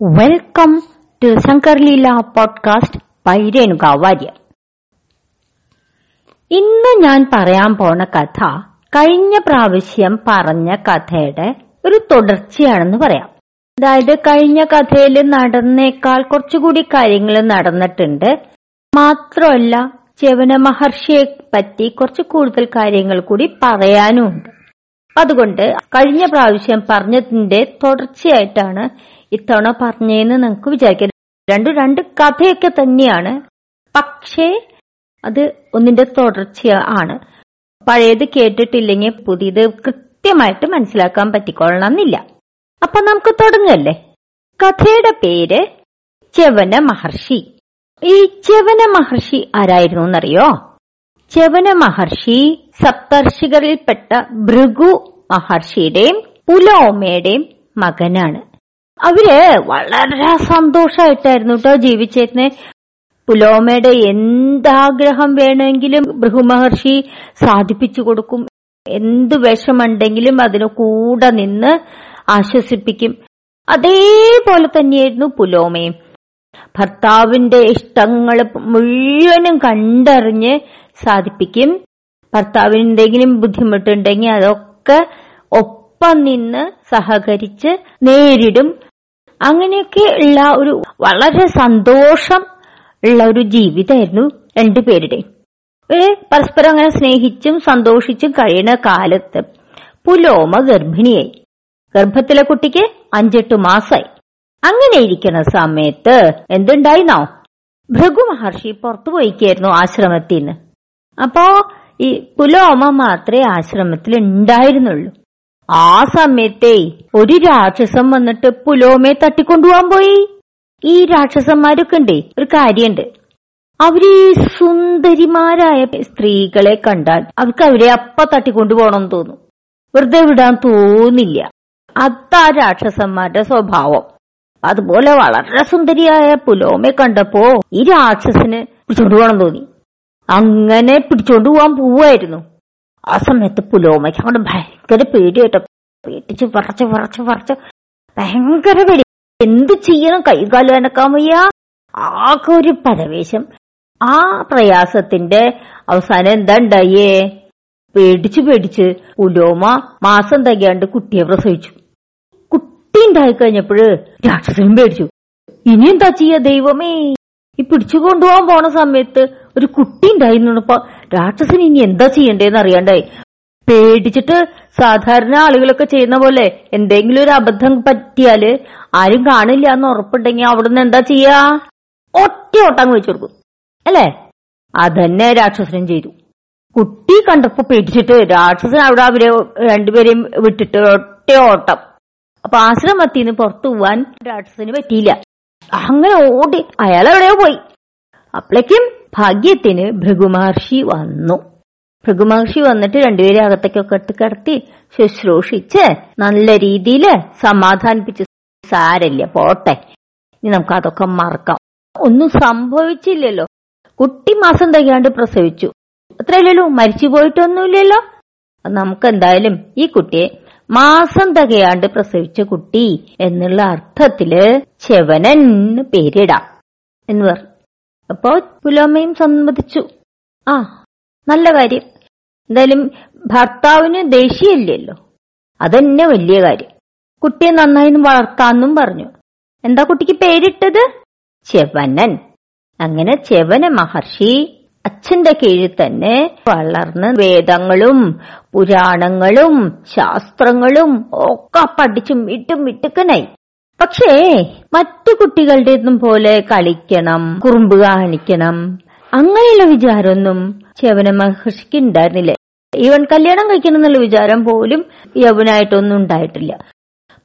Welcome to Shankar Leela podcast by Renuka Warrier ഇന്ന് ഞാൻ പറയാൻ പോണ കഥ കഴിഞ്ഞ പ്രാവശ്യം പറഞ്ഞ കഥയുടെ ഒരു തുടർച്ചയാണെന്ന് പറയാം. അതായത് കഴിഞ്ഞ കഥയിൽ നടന്നേക്കാൾ കുറച്ചുകൂടി കാര്യങ്ങൾ നടന്നിട്ടുണ്ട്. മാത്രമല്ല ചെവന മഹർഷിയെ പറ്റി കുറച്ച് കൂടുതൽ കാര്യങ്ങൾ കൂടി പറയാനുമുണ്ട് അതുകൊണ്ട് കഴിഞ്ഞ പ്രാവശ്യം പറഞ്ഞതിന്റെ തുടർച്ചയായിട്ടാണ് ഇത്തവണ പറഞ്ഞേന്ന് നിങ്ങൾക്ക് വിചാരിക്കാം. രണ്ടും രണ്ട് കഥയൊക്കെ തന്നെയാണ്. പക്ഷേ അത് ഒന്നിന്റെ തുടർച്ച ആണ്. പഴയത് കേട്ടിട്ടില്ലെങ്കിൽ പുതിയത് കൃത്യമായിട്ട് മനസ്സിലാക്കാൻ പറ്റിക്കൊള്ളണമെന്നില്ല. അപ്പൊ നമുക്ക് തുടങ്ങല്ലേ? കഥയുടെ പേര് ചെവന മഹർഷി. ഈ ചെവന മഹർഷി ആരായിരുന്നു എന്നറിയോ ചെവന മഹർഷി സപ്തർഷികളിൽപ്പെട്ട ഭൃഗു മഹർഷിയുടെയും പുലോമയുടെയും മകനാണ്. അവർ വളരെ സന്തോഷമായിട്ടായിരുന്നു കേട്ടോ ജീവിച്ചിരുന്നെ പുലോമയുടെ എന്താഗ്രഹം വേണമെങ്കിലും ഭൃഹുമഹർഷി സാധിപ്പിച്ചു കൊടുക്കും. എന്ത് വിഷമുണ്ടെങ്കിലും അതിന് കൂടെ നിന്ന് ആശ്വസിപ്പിക്കും. അതേപോലെ തന്നെയായിരുന്നു പുലോമയും. ഭർത്താവിന്റെ ഇഷ്ടങ്ങൾ മുഴുവനും കണ്ടറിഞ്ഞ് സാധിപ്പിക്കും. ഭർത്താവിന് എന്തെങ്കിലും ബുദ്ധിമുട്ടുണ്ടെങ്കിൽ അതൊക്കെ ഒപ്പം നിന്ന് സഹകരിച്ച് നേരിടും. അങ്ങനെയൊക്കെ ഉള്ള ഒരു വളരെ സന്തോഷം ഉള്ള ഒരു ജീവിതമായിരുന്നു രണ്ടുപേരുടെയും ഒരു പരസ്പരം അങ്ങനെ സ്നേഹിച്ചും സന്തോഷിച്ചും കഴിയുന്ന കാലത്ത് പുലോമ ഗർഭിണിയായി. ഗർഭത്തിലെ കുട്ടിക്ക് അഞ്ചെട്ട് മാസായി. അങ്ങനെ ഇരിക്കുന്ന സമയത്ത് എന്തുണ്ടായിന്നോ? ഭൃഗു മഹർഷി പുറത്തു പോയിക്കായിരുന്നു ആശ്രമത്തിൽ അപ്പോ ഈ പുലോമ മാത്രമേ ആശ്രമത്തിൽ ഉണ്ടായിരുന്നുള്ളൂ ആ സമയത്തെ ഒരു രാക്ഷസം വന്നിട്ട് പുലോമയെ തട്ടിക്കൊണ്ടുപോകാൻ പോയി. ഈ രാക്ഷസന്മാരൊക്കെ ഉണ്ടേ ഒരു കാര്യണ്ട് അവർ സുന്ദരിമാരായ സ്ത്രീകളെ കണ്ടാൽ അവർക്ക് അവരെ അപ്പ തട്ടിക്കൊണ്ടുപോകണം തോന്നും. വെറുതെ വിടാൻ തോന്നില്ല. അതാ രാക്ഷസന്മാരുടെ സ്വഭാവം. അതുപോലെ വളരെ സുന്ദരിയായ പുലോമെ കണ്ടപ്പോ ഈ രാക്ഷസന് പിടിച്ചോണ്ട് പോകണം തോന്നി. അങ്ങനെ പിടിച്ചോണ്ട് പോവാൻ പോവായിരുന്നു. ആ സമയത്ത് പുലോമയ്ക്ക് അങ്ങോട്ട് ഭയങ്കര പേടിയായിട്ട് പേടിച്ച് വിറച്ച് വിറച്ച് വിറച്ച്. ഭയങ്കര പേടി. എന്ത് ചെയ്യണം? കൈകാലം അനക്കാൻ വയ്യ. ആകെ ഒരു പരവേശം. ആ പ്രയാസത്തിന്റെ അവസാനം എന്താ ഉണ്ടായേ? പേടിച്ച് പേടിച്ച് പുലോമ മാസം തികയാണ്ട് കുട്ടിയെ പ്രസവിച്ചു. കുട്ടി ഉണ്ടായി കഴിഞ്ഞപ്പോഴ് രാക്ഷസനും പേടിച്ചു. ഇനി എന്താ ചെയ്യ ദൈവമേ? ഈ പിടിച്ചു കൊണ്ടുപോകാൻ പോണ സമയത്ത് ഒരു കുട്ടി ഉണ്ടായിരുന്നപ്പോ രാക്ഷസൻ ഇനി എന്താ ചെയ്യണ്ടേന്ന് അറിയാണ്ടായി. പേടിച്ചിട്ട് സാധാരണ ആളുകളൊക്കെ ചെയ്യുന്ന പോലെ എന്തെങ്കിലും ഒരു അബദ്ധം പറ്റിയാൽ ആരും കാണില്ല എന്ന് ഉറപ്പുണ്ടെങ്കിൽ അവിടുന്ന് എന്താ ചെയ്യാ? ഒറ്റ ഓട്ടം വെച്ചു കൊടുക്കും. അല്ലേ? അതന്നെ രാക്ഷസനും ചെയ്തു. കുട്ടി കണ്ടപ്പോ പേടിച്ചിട്ട് രാക്ഷസൻ അവിടെ അവരെ രണ്ടുപേരെയും വിട്ടിട്ട് ഒറ്റ ഓട്ടം. അപ്പൊ ആശ്രമത്തിന്ന് പുറത്തു പോവാൻ രാക്ഷസന് പറ്റിയില്ല. അങ്ങനെ ഓടി അയാൾ എവിടെയോ പോയി. അപ്പോഴേക്കും ഭാഗ്യത്തിന് ഭൃഗുമഹർഷി വന്നു. ഭൃഗുമഹർഷി വന്നിട്ട് രണ്ടുപേരെ അകത്തേക്കൊക്കെ എടുത്ത് കിടത്തി ശുശ്രൂഷിച്ച് നല്ല രീതിയിൽ സമാധാനിപ്പിച്ച് സാരല്ല പോട്ടെ. ഇനി നമുക്ക് അതൊക്കെ മറക്കാം. ഒന്നും സംഭവിച്ചില്ലല്ലോ. കുട്ടി മാസം തികയാണ്ട് പ്രസവിച്ചു. അത്രയല്ലല്ലോ മരിച്ചു പോയിട്ടൊന്നുമില്ലല്ലോ. നമുക്ക് എന്തായാലും ഈ കുട്ടിയെ മാസം തികയാണ്ട് പ്രസവിച്ച കുട്ടി എന്നുള്ള അർത്ഥത്തിൽ ചെവനൻ പേരിടാം. എന്ന് പറഞ്ഞു. അപ്പോ പുലോമയും സമ്മതിച്ചു ആ നല്ല കാര്യം. എന്തായാലും ഭർത്താവിന് ദേഷ്യമില്ലല്ലോ. അതെന്നെ വലിയ കാര്യം. കുട്ടിയെ നന്നായി വളർത്താന്നും പറഞ്ഞു. എന്താ കുട്ടിക്ക് പേരിട്ടത്? ചെവനൻ. അങ്ങനെ ചെവന മഹർഷി അച്ഛന്റെ കീഴിൽ തന്നെ വളർന്ന് വേദങ്ങളും പുരാണങ്ങളും ശാസ്ത്രങ്ങളും ഒക്കെ പഠിച്ചു മിട്ടും മിട്ടുക്കനായി. പക്ഷേ മറ്റു കുട്ടികളുടേതും പോലെ കളിക്കണം കുറുമ്പ് കാണിക്കണം. അങ്ങനെയുള്ള വിചാരമൊന്നും ചെവന മഹർഷിക്ക് ഉണ്ടായിരുന്നില്ല. ഇവൻ കല്യാണം കഴിക്കണം എന്നുള്ള വിചാരം പോലും യവനായിട്ടൊന്നും ഉണ്ടായിട്ടില്ല.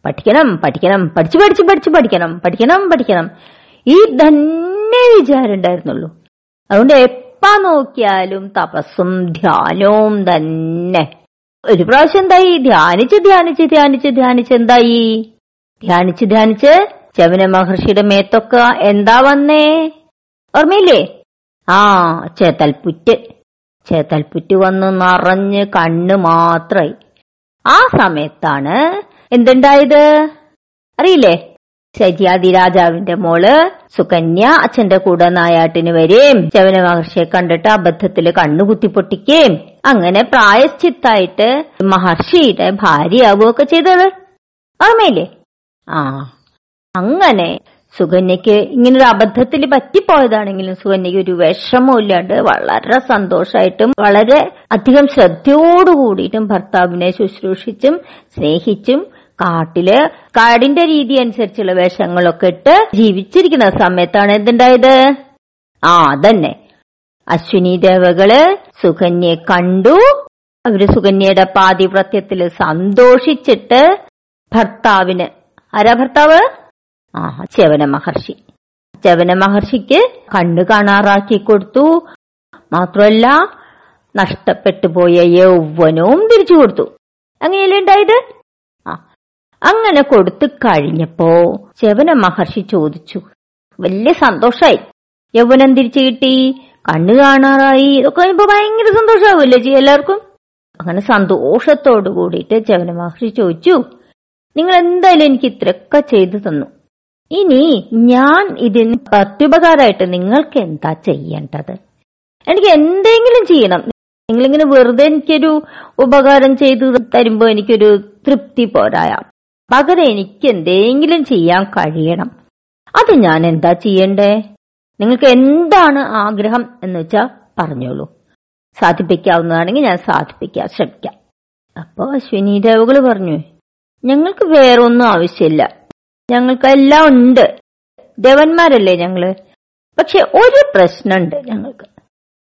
പഠിക്കണം പഠിക്കണം പഠിച്ചു പഠിച്ചു പഠിച്ചു പഠിക്കണം പഠിക്കണം പഠിക്കണം. ഈ തന്നെ വിചാരം ഉണ്ടായിരുന്നുള്ളൂ. അതുകൊണ്ട് എപ്പ നോക്കിയാലും തപസ്സും ധ്യാനവും തന്നെ. ഒരു പ്രാവശ്യം എന്തായി? ധ്യാനിച്ച് ധ്യാനിച്ച് ധ്യാനിച്ച് ധ്യാനിച്ച് എന്തായി? ധ്യാനിച്ച് ധ്യാനിച്ച് ചവന മഹർഷിയുടെ മേത്തൊക്കെ എന്താ വന്നേ? ഓർമ്മയില്ലേ? ആ ചേത്തൽപ്പുറ്റ് ചേത്തൽപ്പുറ്റ് വന്ന് നിറഞ്ഞ് കണ്ണ് മാത്രമായി ആ സമയത്താണ് എന്തുണ്ടായത്? അറിയില്ലേ? ശരിയാദി രാജാവിന്റെ മോൾ സുകന്യ അച്ഛന്റെ കൂടെ നായാട്ടിന് വരെയും ചവന മഹർഷിയെ കണ്ടിട്ട് അബദ്ധത്തിൽ കണ്ണുകുത്തി പൊട്ടിക്കുകയും അങ്ങനെ പ്രായശ്ചിത്തായിട്ട് മഹർഷിയുടെ ഭാര്യയാവുകയൊക്കെ ചെയ്തത്. ഓർമ്മയില്ലേ? ആ. അങ്ങനെ സുകന്യക്ക് ഇങ്ങനൊരു അബദ്ധത്തിൽ പറ്റിപ്പോയതാണെങ്കിലും സുകന്യക്ക് ഒരു വിഷമവും ഇല്ലാണ്ട് വളരെ സന്തോഷമായിട്ടും വളരെ അധികം ശ്രദ്ധയോടുകൂടിയിട്ടും ഭർത്താവിനെ ശുശ്രൂഷിച്ചും സ്നേഹിച്ചും കാട്ടിൽ കാടിന്റെ രീതി അനുസരിച്ചുള്ള വേഷങ്ങളൊക്കെ ഇട്ട് ജീവിച്ചിരിക്കുന്ന സമയത്താണ് എന്തുണ്ടായത്? ആ അതന്നെ. അശ്വിനി ദേവകൾ സുകന്യെ കണ്ടു. അവർ സുകന്യയുടെ പാതിവ്രത്യത്തിൽ സന്തോഷിച്ചിട്ട് ഭർത്താവിന് ആരാ ഭർത്താവ്? ആ ചവന മഹർഷി. ചവന മഹർഷിക്ക് കണ്ണു കാണാറാക്കി കൊടുത്തു. മാത്രമല്ല നഷ്ടപ്പെട്ടു പോയ യൗവനവും തിരിച്ചു കൊടുത്തു. അങ്ങനെയല്ലേ ഉണ്ടായത്? ആ അങ്ങനെ കൊടുത്തു കഴിഞ്ഞപ്പോ ചവന മഹർഷി ചോദിച്ചു. വലിയ സന്തോഷായി. യൗവനം തിരിച്ചു കിട്ടി കണ്ണു കാണാറായി. ഇതൊക്കെ കഴിയുമ്പോ ഭയങ്കര സന്തോഷാവൂല്ലേ എല്ലാവർക്കും? അങ്ങനെ സന്തോഷത്തോടു കൂടിയിട്ട് ചവന മഹർഷി ചോദിച്ചു. നിങ്ങൾ എന്തായാലും എനിക്ക് ഇത്രയൊക്കെ ചെയ്തു തന്നു. ഇനി ഞാൻ ഇതിന് പ്രത്യുപകാരമായിട്ട് നിങ്ങൾക്ക് എന്താ ചെയ്യേണ്ടത്? എനിക്ക് എന്തെങ്കിലും ചെയ്യണം. നിങ്ങളിങ്ങനെ വെറുതെ എനിക്കൊരു ഉപകാരം ചെയ്തു തരുമ്പോ എനിക്കൊരു തൃപ്തി പോരായ. പകരം എനിക്ക് എന്തെങ്കിലും ചെയ്യാൻ കഴിയണം. അത് ഞാൻ എന്താ ചെയ്യണ്ടേ? നിങ്ങൾക്ക് എന്താണ് ആഗ്രഹം എന്ന് വെച്ചാ പറഞ്ഞോളൂ. സാധിപ്പിക്കാവുന്നതാണെങ്കിൽ ഞാൻ സാധിപ്പിക്കാൻ ശ്രമിക്കാം. അപ്പോ അശ്വിനി ദേവകൾ പറഞ്ഞു ഞങ്ങൾക്ക് വേറൊന്നും ആവശ്യമില്ല. ഞങ്ങൾക്ക് എല്ലാം ഉണ്ട്. ദേവന്മാരല്ലേ ഞങ്ങൾ? പക്ഷെ ഒരു പ്രശ്നമുണ്ട് ഞങ്ങൾക്ക്.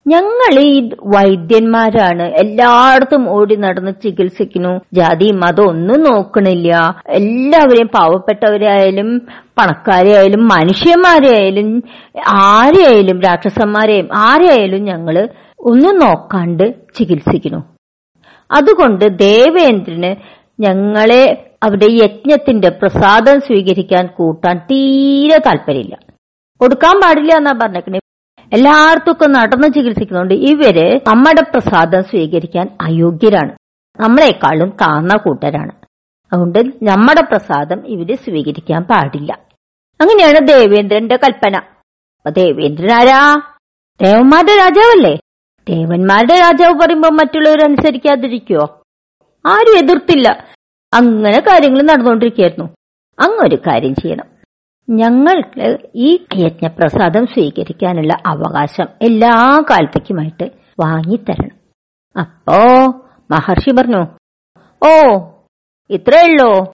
ഞങ്ങൾ ഈ വൈദ്യന്മാരാണ്. എല്ലായിടത്തും ഓടി നടന്ന് ചികിത്സിക്കുന്നു. ജാതി മതം ഒന്നും നോക്കണില്ല. എല്ലാവരെയും പാവപ്പെട്ടവരായാലും പണക്കാരെയായാലും മനുഷ്യന്മാരെയായാലും ആരെയായാലും രാക്ഷസന്മാരെയും ആരെയായാലും ഞങ്ങൾ ഒന്നും നോക്കാണ്ട് ചികിത്സിക്കുന്നു. അതുകൊണ്ട് ദേവേന്ദ്രന് ഞങ്ങളെ അവിടെ യജ്ഞത്തിന്റെ പ്രസാദം സ്വീകരിക്കാൻ കൂട്ടാൻ തീരെ താല്പര്യമില്ല. കൊടുക്കാൻ പാടില്ല എന്നാ പറഞ്ഞേക്കണേ. എല്ലായിടത്തും ഒക്കെ നടന്ന് ചികിത്സിക്കുന്നുണ്ട് ഇവർ നമ്മുടെ പ്രസാദം സ്വീകരിക്കാൻ അയോഗ്യരാണ്. നമ്മളെക്കാളും താന്ന കൂട്ടരാണ്. അതുകൊണ്ട് നമ്മുടെ പ്രസാദം ഇവർ സ്വീകരിക്കാൻ പാടില്ല. അങ്ങനെയാണ് ദേവേന്ദ്രന്റെ കൽപ്പന. അപ്പൊ ദേവേന്ദ്രൻ ആരാ? ദേവന്മാരുടെ രാജാവല്ലേ? ദേവന്മാരുടെ രാജാവ് പറയുമ്പോ മറ്റുള്ളവർ ആരും എതിർത്തില്ല. അങ്ങനെ കാര്യങ്ങൾ നടന്നുകൊണ്ടിരിക്കുകയായിരുന്നു. അങ്ങൊരു കാര്യം ചെയ്യണം. ഞങ്ങൾക്ക് ഈ യജ്ഞപ്രസാദം സ്വീകരിക്കാനുള്ള അവകാശം എല്ലാ കാലത്തേക്കുമായിട്ട് വാങ്ങിത്തരണം. അപ്പോ മഹർഷി പറഞ്ഞു ഓ ഇത്രേ ഉള്ളോ.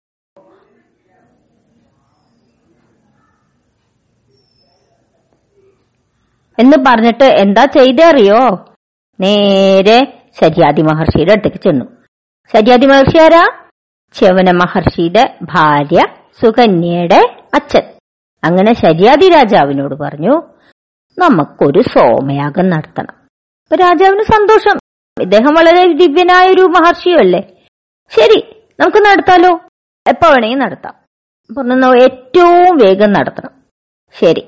എന്ന് പറഞ്ഞിട്ട് എന്താ ചെയ്തേ അറിയോ? നേരെ ശരിയാദി മഹർഷിയുടെ അടുത്തേക്ക് ചെന്നു. ശരിയാദി മഹർഷി ആരാ? ചവന മഹർഷിയുടെ ഭാര്യ സുകന്യയുടെ അച്ഛൻ. അങ്ങനെ ശര്യാദി രാജാവിനോട് പറഞ്ഞു നമുക്കൊരു സോമയാഗം നടത്തണം. അപ്പൊ രാജാവിന് സന്തോഷം. ഇദ്ദേഹം വളരെ ദിവ്യനായ ഒരു മഹർഷിയല്ലേ? ശരി നമുക്ക് നടത്താലോ? എപ്പോ വേണമെങ്കിൽ നടത്താം. പറഞ്ഞു ഏറ്റവും വേഗം നടത്തണം. ശരി.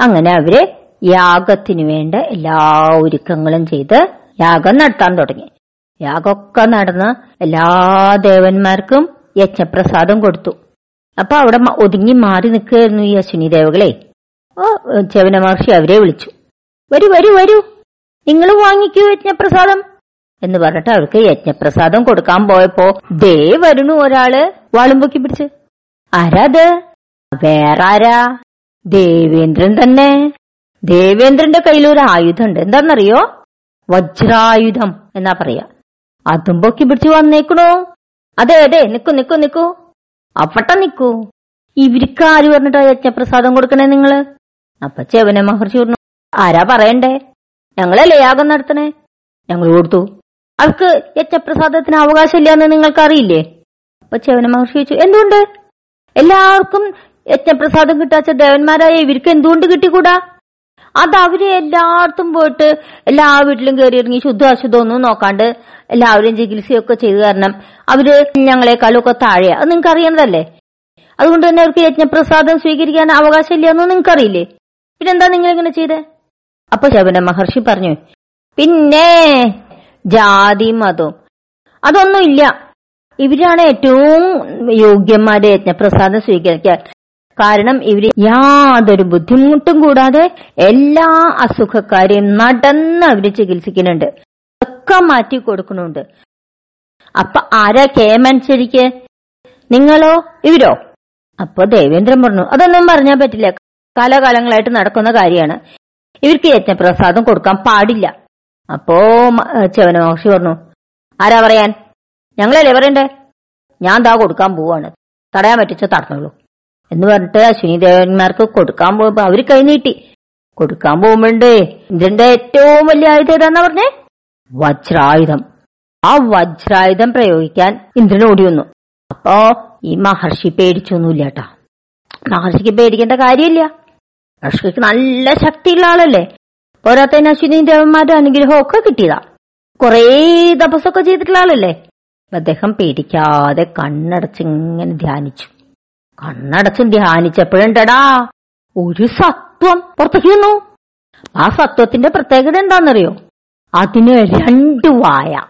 അങ്ങനെ അവർ യാഗത്തിനു വേണ്ട എല്ലാ ഒരുക്കങ്ങളും ചെയ്ത് യാഗം നടത്താൻ തുടങ്ങി. യാഗമൊക്കെ നടന്ന് എല്ലാ ദേവന്മാർക്കും യജ്ഞപ്രസാദം കൊടുത്തു. അപ്പൊ അവിടെ ഒതുങ്ങി മാറി നിൽക്കുകയായിരുന്നു ഈ അശ്വിനി ദേവകളെ. ഓ ചവന മഹർഷി അവരെ വിളിച്ചു. വരൂ വരൂ വരൂ. നിങ്ങൾ വാങ്ങിക്കൂ യജ്ഞപ്രസാദം. എന്ന് പറഞ്ഞിട്ട് അവർക്ക് യജ്ഞപ്രസാദം കൊടുക്കാൻ പോയപ്പോ ദേ വരുന്നു ഒരാൾ വാളും പൊക്കി പിടിച്ച്. ആരാത്? വേറെ ആരാ ദേവേന്ദ്രൻ തന്നെ. ദേവേന്ദ്രന്റെ കയ്യിൽ ഒരു ആയുധമുണ്ട്. എന്താണെന്നറിയോ? വജ്രായുധം എന്നാ പറയാ. അതും പിടിച്ചു വന്നേക്കണു? അതെ അതെ നിക്കു നിക്കു നിക്കു. അപ്പട്ട നിക്കൂ. ഇവർക്ക് ആര് പറഞ്ഞിട്ടാ യജ്ഞപ്രസാദം കൊടുക്കണേ നിങ്ങൾ? അപ്പൊ ചെവന മഹർഷി പറഞ്ഞു ആരാ പറയണ്ടേ? ഞങ്ങളല്ലേ യാഗം നടത്തണേ? ഞങ്ങൾ കൊടുത്തു. അവർക്ക് യജ്ഞപ്രസാദത്തിന് അവകാശമില്ലാന്ന് നിങ്ങൾക്ക് അറിയില്ലേ അപ്പൊ മഹർഷി ചോദിച്ചു എന്തുകൊണ്ട്? എല്ലാവർക്കും യജ്ഞപ്രസാദം കിട്ടാച്ച ദേവന്മാരായ ഇവർക്ക് എന്തുകൊണ്ട് കിട്ടിക്കൂടാ? അത് അവർ എല്ലായിടത്തും പോയിട്ട് എല്ലാ വീട്ടിലും കയറി ഇറങ്ങി ശുദ്ധ അശുദ്ധം ഒന്നും നോക്കാണ്ട് എല്ലാവരും ചികിത്സയൊക്കെ ചെയ്തു കാരണം അവർ ഞങ്ങളെക്കാളും ഒക്കെ താഴെയാ അത് നിങ്ങൾക്ക് അറിയണതല്ലേ അതുകൊണ്ട് തന്നെ അവർക്ക് യജ്ഞപ്രസാദം സ്വീകരിക്കാൻ അവകാശമില്ല നിങ്ങൾക്ക് അറിയില്ലേ പിന്നെന്താ നിങ്ങൾ ഇങ്ങനെ ചെയ്തേ? അപ്പൊ ശബന മഹർഷി പറഞ്ഞു പിന്നെ ജാതി മതവും അതൊന്നുമില്ല. ഇവരാണ് ഏറ്റവും യോഗ്യന്മാരെ യജ്ഞപ്രസാദം സ്വീകരിക്കാൻ. കാരണം ഇവർ യാതൊരു ബുദ്ധിമുട്ടും കൂടാതെ എല്ലാ അസുഖക്കാരെയും നടന്ന് അവർ ചികിത്സിക്കുന്നുണ്ട്. ഒക്കെ മാറ്റി കൊടുക്കുന്നുണ്ട്. അപ്പൊ ആരാ കേമനുസരിക്ക് നിങ്ങളോ? ഇവരോ? അപ്പൊ ദേവേന്ദ്രൻ പറഞ്ഞു അതൊന്നും പറഞ്ഞാൽ പറ്റില്ല. കാലാകാലങ്ങളായിട്ട് നടക്കുന്ന കാര്യമാണ്. ഇവർക്ക് യജ്ഞപ്രസാദം കൊടുക്കാൻ പാടില്ല. അപ്പോ മ- ചവന മഹർഷി പറഞ്ഞു ആരാ പറയാൻ? ഞങ്ങളല്ലേ പറയണ്ടേ? ഞാൻ ദാ കൊടുക്കാൻ പോവാണ്. തടയാൻ പറ്റിച്ചോ തടഞ്ഞോളൂ. എന്ന് പറഞ്ഞിട്ട് അശ്വിനി ദേവന്മാർക്ക് കൊടുക്കാൻ പോകുമ്പോ അവർ കൈനീട്ടി കൊടുക്കാൻ പോകുമ്പോണ്ടേ ഇന്ദ്രന്റെ ഏറ്റവും വലിയ ആയുധം ഏതാന്നാ പറഞ്ഞേ? വജ്രായുധം. ആ വജ്രായുധം പ്രയോഗിക്കാൻ ഇന്ദ്രൻ ഓടി വന്നു. അപ്പോ ഈ മഹർഷി പേടിച്ചൊന്നുമില്ല കേട്ടാ മഹർഷിക്ക് പേടിക്കേണ്ട കാര്യമില്ല. മഹർഷിക്ക് നല്ല ശക്തിയുള്ള ആളല്ലേ. പോരാത്തതിന് അശ്വിനി ദേവന്മാരുടെ അനുഗ്രഹം ഒക്കെ കിട്ടിയതാ. കുറേ തപസ്സൊക്കെ ചെയ്തിട്ടുള്ള ആളല്ലേ. അദ്ദേഹം പേടിക്കാതെ കണ്ണടച്ചിങ്ങനെ ധ്യാനിച്ചു. കണ്ണടച്ചും ധ്യാനിച്ചപ്പോഴുണ്ടടാ ഒരു സത്വം പുറത്തേക്ക് വന്നു ആ സത്വത്തിന്റെ പ്രത്യേകത എന്താണെന്നറിയോ? അതിന് രണ്ട് വായ.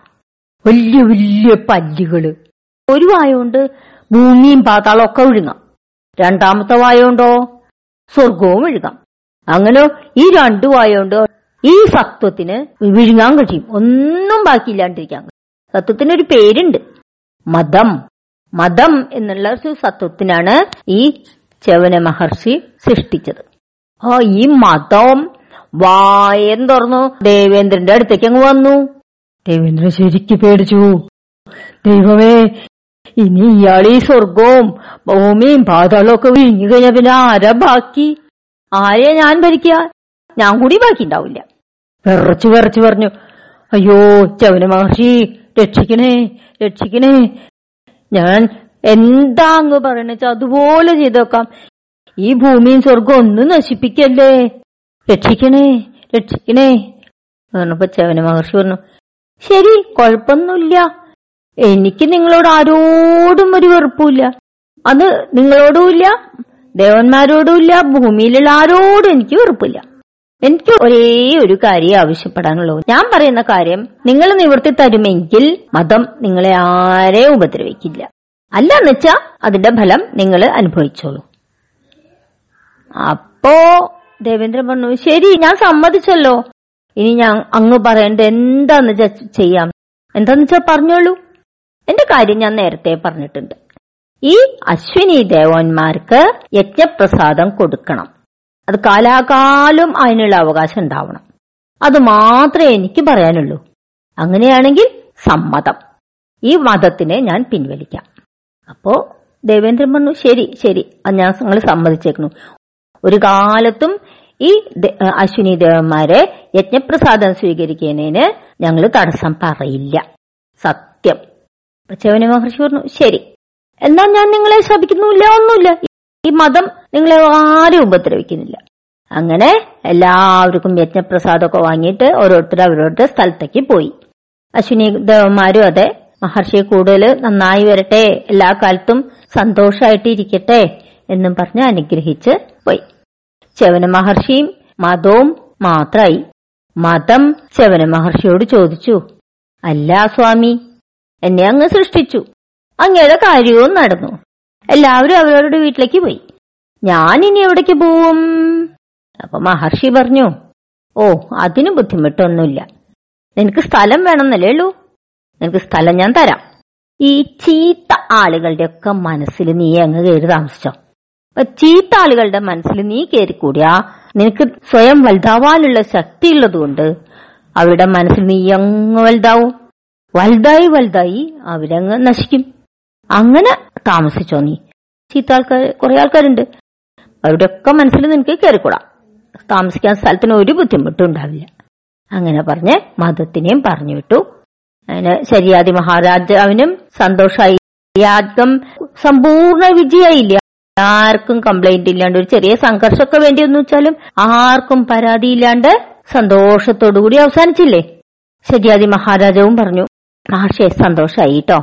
വലിയ വലിയ പല്ലുകൾ. ഒരു വായ കൊണ്ട് ഭൂമിയും പാതാളവും ഒക്കെ ഒഴുകാം. രണ്ടാമത്തെ വായ കൊണ്ടോ സ്വർഗവും ഒഴുകാം. അങ്ങനെ ഈ രണ്ടു വായ കൊണ്ട് ഈ സത്വത്തിന് വിഴുങ്ങാൻ കഴിയും. ഒന്നും ബാക്കിയില്ലാണ്ടിരിക്കാൻ സത്വത്തിന് ഒരു പേരുണ്ട്. മതം. മതം എന്നുള്ള ഒരു സത്വത്തിനാണ് ഈ ചവന മഹർഷി സൃഷ്ടിച്ചത്. ആ ഈ മതം വായം തുറന്നു. ദേവേന്ദ്രന്റെ അടുത്തേക്ക് അങ്ങ് വന്നു. ദേവേന്ദ്രൻ ശരിക്ക് പേടിച്ചു. ദൈവമേ ഇനി ഇയാൾ ഈ സ്വർഗവും ഭൂമിയും പാതാളവും ഒക്കെ വിഴിഞ്ഞു കഴിഞ്ഞ പിന്നെ ആരാ ബാക്കി? ആരെ ഞാൻ ഭരിക്കുക? ഞാൻ കൂടി ബാക്കി ഉണ്ടാവില്ല. വിറച്ചു വിറച്ചു പറഞ്ഞു അയ്യോ ചവന മഹർഷി രക്ഷിക്കണേ രക്ഷിക്കണേ. ഞാൻ എന്താ അങ്ങ് പറയണെച്ച അതുപോലെ ചെയ്തേക്കാം. ഈ ഭൂമിയും സ്വർഗം ഒന്നും നശിപ്പിക്കല്ലേ? രക്ഷിക്കണേ രക്ഷിക്കണേ. പറഞ്ഞപ്പോ ചവന മഹർഷി പറഞ്ഞു ശരി കുഴപ്പമൊന്നുമില്ല. എനിക്ക് നിങ്ങളോട് ആരോടും ഒരു വെറുപ്പില്ല അത് നിങ്ങളോടുമില്ല ദേവന്മാരോടുമില്ല ഭൂമിയിലുള്ള ആരോടും എനിക്ക് വെറുപ്പില്ല. എനിക്ക് ഒരേ ഒരു കാര്യം ആവശ്യപ്പെടാനുള്ളൂ. ഞാൻ പറയുന്ന കാര്യം നിങ്ങൾ നിവർത്തി തരുമെങ്കിൽ മതം നിങ്ങളെ ആരെ ഉപദ്രവിക്കില്ല. അല്ല എന്നുവെച്ചാ അതിന്റെ ഫലം നിങ്ങൾ അനുഭവിച്ചോളൂ. അപ്പോ ദേവേന്ദ്രൻ പറഞ്ഞു ശരി ഞാൻ സമ്മതിച്ചല്ലോ. ഇനി ഞാൻ അങ്ങ് പറയേണ്ട എന്താന്ന് ചെയ്യാം. എന്താന്ന് വെച്ചാ പറഞ്ഞോളൂ. എന്റെ കാര്യം ഞാൻ നേരത്തെ പറഞ്ഞിട്ടുണ്ട്. ഈ അശ്വിനി ദേവന്മാർക്ക് യജ്ഞപ്രസാദം കൊടുക്കണം. അത് കാലാകാലം അതിനുള്ള അവകാശം ഉണ്ടാവണം. അത് മാത്രമേ എനിക്ക് പറയാനുള്ളൂ. അങ്ങനെയാണെങ്കിൽ സമ്മതം. ഈ മതത്തിനെ ഞാൻ പിൻവലിക്കാം. അപ്പോ ദേവേന്ദ്രൻ പറഞ്ഞു ശരി ശരി ഞാൻ നിങ്ങൾ സമ്മതിച്ചേക്കുന്നു. ഒരു കാലത്തും ഈ അശ്വിനി ദേവന്മാരെ യജ്ഞപ്രസാദം സ്വീകരിക്കുന്നതിന് ഞങ്ങൾ തടസ്സം പറയില്ല. സത്യം. ചവന മഹർഷി പറഞ്ഞു ശരി എന്നാൽ ഞാൻ നിങ്ങളെ ശപിക്കുന്നുമില്ല ഒന്നുമില്ല. ഈ മതം നിങ്ങളെ ആരും ഉപദ്രവിക്കുന്നില്ല. അങ്ങനെ എല്ലാവർക്കും യജ്ഞപ്രസാദമൊക്കെ വാങ്ങിയിട്ട് ഓരോരുത്തർ അവരോരുടെ സ്ഥലത്തേക്ക് പോയി. അശ്വിനി ദേവന്മാരും അതെ മഹർഷി കൂടുതൽ നന്നായി വരട്ടെ എല്ലാ കാലത്തും സന്തോഷമായിട്ട് ഇരിക്കട്ടെ എന്നും പറഞ്ഞ് അനുഗ്രഹിച്ച് പോയി. ചവന മഹർഷിയും മതവും മാത്രമായി മതം ചവന മഹർഷിയോട് ചോദിച്ചു അല്ല സ്വാമി എന്നെ അങ്ങ് സൃഷ്ടിച്ചു. അങ്ങയുടെ കാര്യവും നടന്നു. എല്ലാവരും അവരവരുടെ വീട്ടിലേക്ക് പോയി. ഞാൻ ഇനി എവിടേക്ക് പോവും? അപ്പൊ മഹർഷി പറഞ്ഞു ഓ അതിന് ബുദ്ധിമുട്ടൊന്നുമില്ല. നിനക്ക് സ്ഥലം വേണമെന്നല്ലേ ഉള്ളൂ? നിനക്ക് സ്ഥലം ഞാൻ തരാം. ഈ ചീത്ത ആളുകളുടെ ഒക്കെ മനസ്സിൽ നീ അങ്ങ് കയറി താമസിച്ചോ? ചീത്ത ആളുകളുടെ മനസ്സിൽ നീ കയറിക്കൂടിയാ നിനക്ക് സ്വയം വലുതാവാനുള്ള ശക്തി ഉള്ളതുകൊണ്ട് അവരുടെ മനസ്സിൽ നീ അങ്ങ് വലുതാവും. വലുതായി വലുതായി അവരങ്ങ് നശിക്കും. അങ്ങനെ താമസിച്ചോ നീ ചീത്ത ആൾക്കാർ കുറെ ആൾക്കാരുണ്ട്. അവരുടെ ഒക്കെ മനസ്സിൽ നിനക്ക് കയറിക്കൂടാം താമസിക്കാൻ സ്ഥലത്തിന് ഒരു ബുദ്ധിമുട്ടും ഉണ്ടാവില്ല. അങ്ങനെ പറഞ്ഞ് മതത്തിനെയും പറഞ്ഞു വിട്ടു. അങ്ങനെ ശരിയാതി മഹാരാജാവിനും സന്തോഷമായി യാഗം സമ്പൂർണ വിജയായില്ല ആർക്കും കംപ്ലൈന്റ് ഇല്ലാണ്ട് ഒരു ചെറിയ സംഘർഷമൊക്കെ വേണ്ടി എന്ന് വെച്ചാലും ആർക്കും പരാതി പരാതിയില്ലാണ്ട് സന്തോഷത്തോടുകൂടി അവസാനിച്ചില്ലേ? ശരിയാതി മഹാരാജാവും പറഞ്ഞു. മഹർഷി സന്തോഷായി കേട്ടോ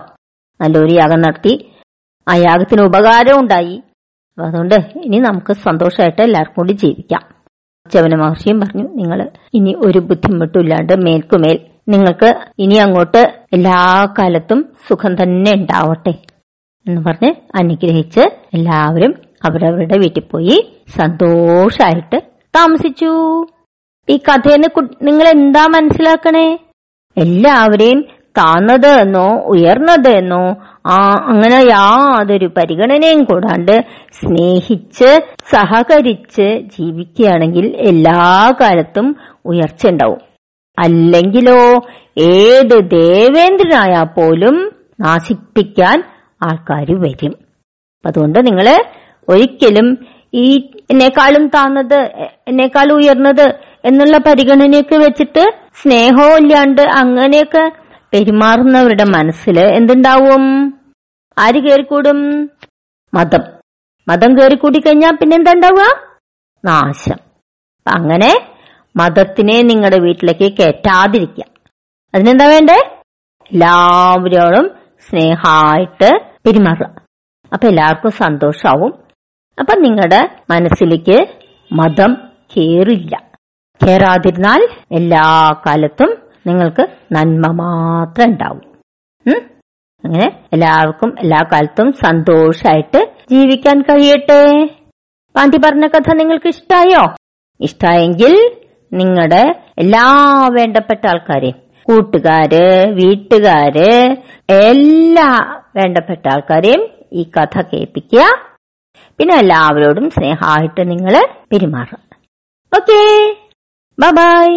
നല്ലൊരു യാഗം നടത്തി. ആ യാഗത്തിന് ഉപകാരം ഉണ്ടായി. അതുകൊണ്ട് ഇനി നമുക്ക് സന്തോഷമായിട്ട് എല്ലാവർക്കും കൂടി ജീവിക്കാം. ചവന മഹർഷിയും പറഞ്ഞു നിങ്ങൾ ഇനി ഒരു ബുദ്ധിമുട്ടും ഇല്ലാണ്ട് മേൽക്കുമേൽ നിങ്ങൾക്ക് ഇനി അങ്ങോട്ട് എല്ലാ കാലത്തും സുഖം തന്നെ ഉണ്ടാവട്ടെ. എന്ന് പറഞ്ഞ് അനുഗ്രഹിച്ച് എല്ലാവരും അവരവരുടെ വീട്ടിൽ പോയി സന്തോഷായിട്ട് താമസിച്ചു. ഈ കഥയെ നിങ്ങൾ എന്താ മനസ്സിലാക്കണേ? എല്ലാവരെയും താന്നത് എന്നോ ഉയർന്നത് എന്നോ ആ അങ്ങനെ യാതൊരു പരിഗണനയും കൂടാണ്ട് സ്നേഹിച്ച് സഹകരിച്ച് ജീവിക്കുകയാണെങ്കിൽ എല്ലാ കാലത്തും ഉയർച്ച ഉണ്ടാവും. അല്ലെങ്കിലോ ഏത് ദേവേന്ദ്രനായാൽ പോലും നാശിപ്പിക്കാൻ ആൾക്കാർ വരും. അതുകൊണ്ട് നിങ്ങൾ ഒരിക്കലും ഈ എന്നെക്കാളും താന്നത് എന്നെക്കാളും ഉയർന്നത് എന്നുള്ള പരിഗണനയൊക്കെ വെച്ചിട്ട് സ്നേഹവും ഇല്ലാണ്ട് അങ്ങനെയൊക്കെ പെരുമാറുന്നവരുടെ മനസ്സിൽ എന്തുണ്ടാവും? ആര് കയറിക്കൂടും മതം. മതം കയറിക്കൂടി കഴിഞ്ഞാൽ പിന്നെന്താ ഉണ്ടാവുക നാശം. അങ്ങനെ മതത്തിനെ നിങ്ങളുടെ വീട്ടിലേക്ക് കയറ്റാതിരിക്കുക. അതിനെന്താ വേണ്ടേ? എല്ലാവരോടും സ്നേഹമായിട്ട് പെരുമാറുക. അപ്പൊ എല്ലാവർക്കും സന്തോഷാവും. അപ്പൊ നിങ്ങളുടെ മനസ്സിലേക്ക് മതം കേറില്ല. കേറാതിരുന്നാൽ എല്ലാ കാലത്തും നിങ്ങൾക്ക് നന്മ മാത്രം ഉണ്ടാവും. അങ്ങനെ എല്ലാവർക്കും എല്ലാ കാലത്തും സന്തോഷായിട്ട് ജീവിക്കാൻ കഴിയട്ടെ. പാണ്ഡി പറഞ്ഞ കഥ നിങ്ങൾക്ക് ഇഷ്ടായോ? ഇഷ്ടായെങ്കിൽ നിങ്ങളുടെ എല്ലാ വേണ്ടപ്പെട്ട ആൾക്കാരെയും കൂട്ടുകാര് വീട്ടുകാര് എല്ലാ വേണ്ടപ്പെട്ട ആൾക്കാരെയും ഈ കഥ കേൾപ്പിക്കുക. പിന്നെ എല്ലാവരോടും സ്നേഹമായിട്ട് നിങ്ങൾ പെരുമാറുക. Okay bye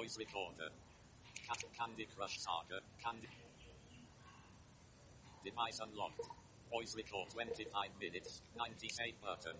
Voice recorder. Candy Crush Saga, Candy. Device unlocked. Voice record 25 minutes, 90 save button.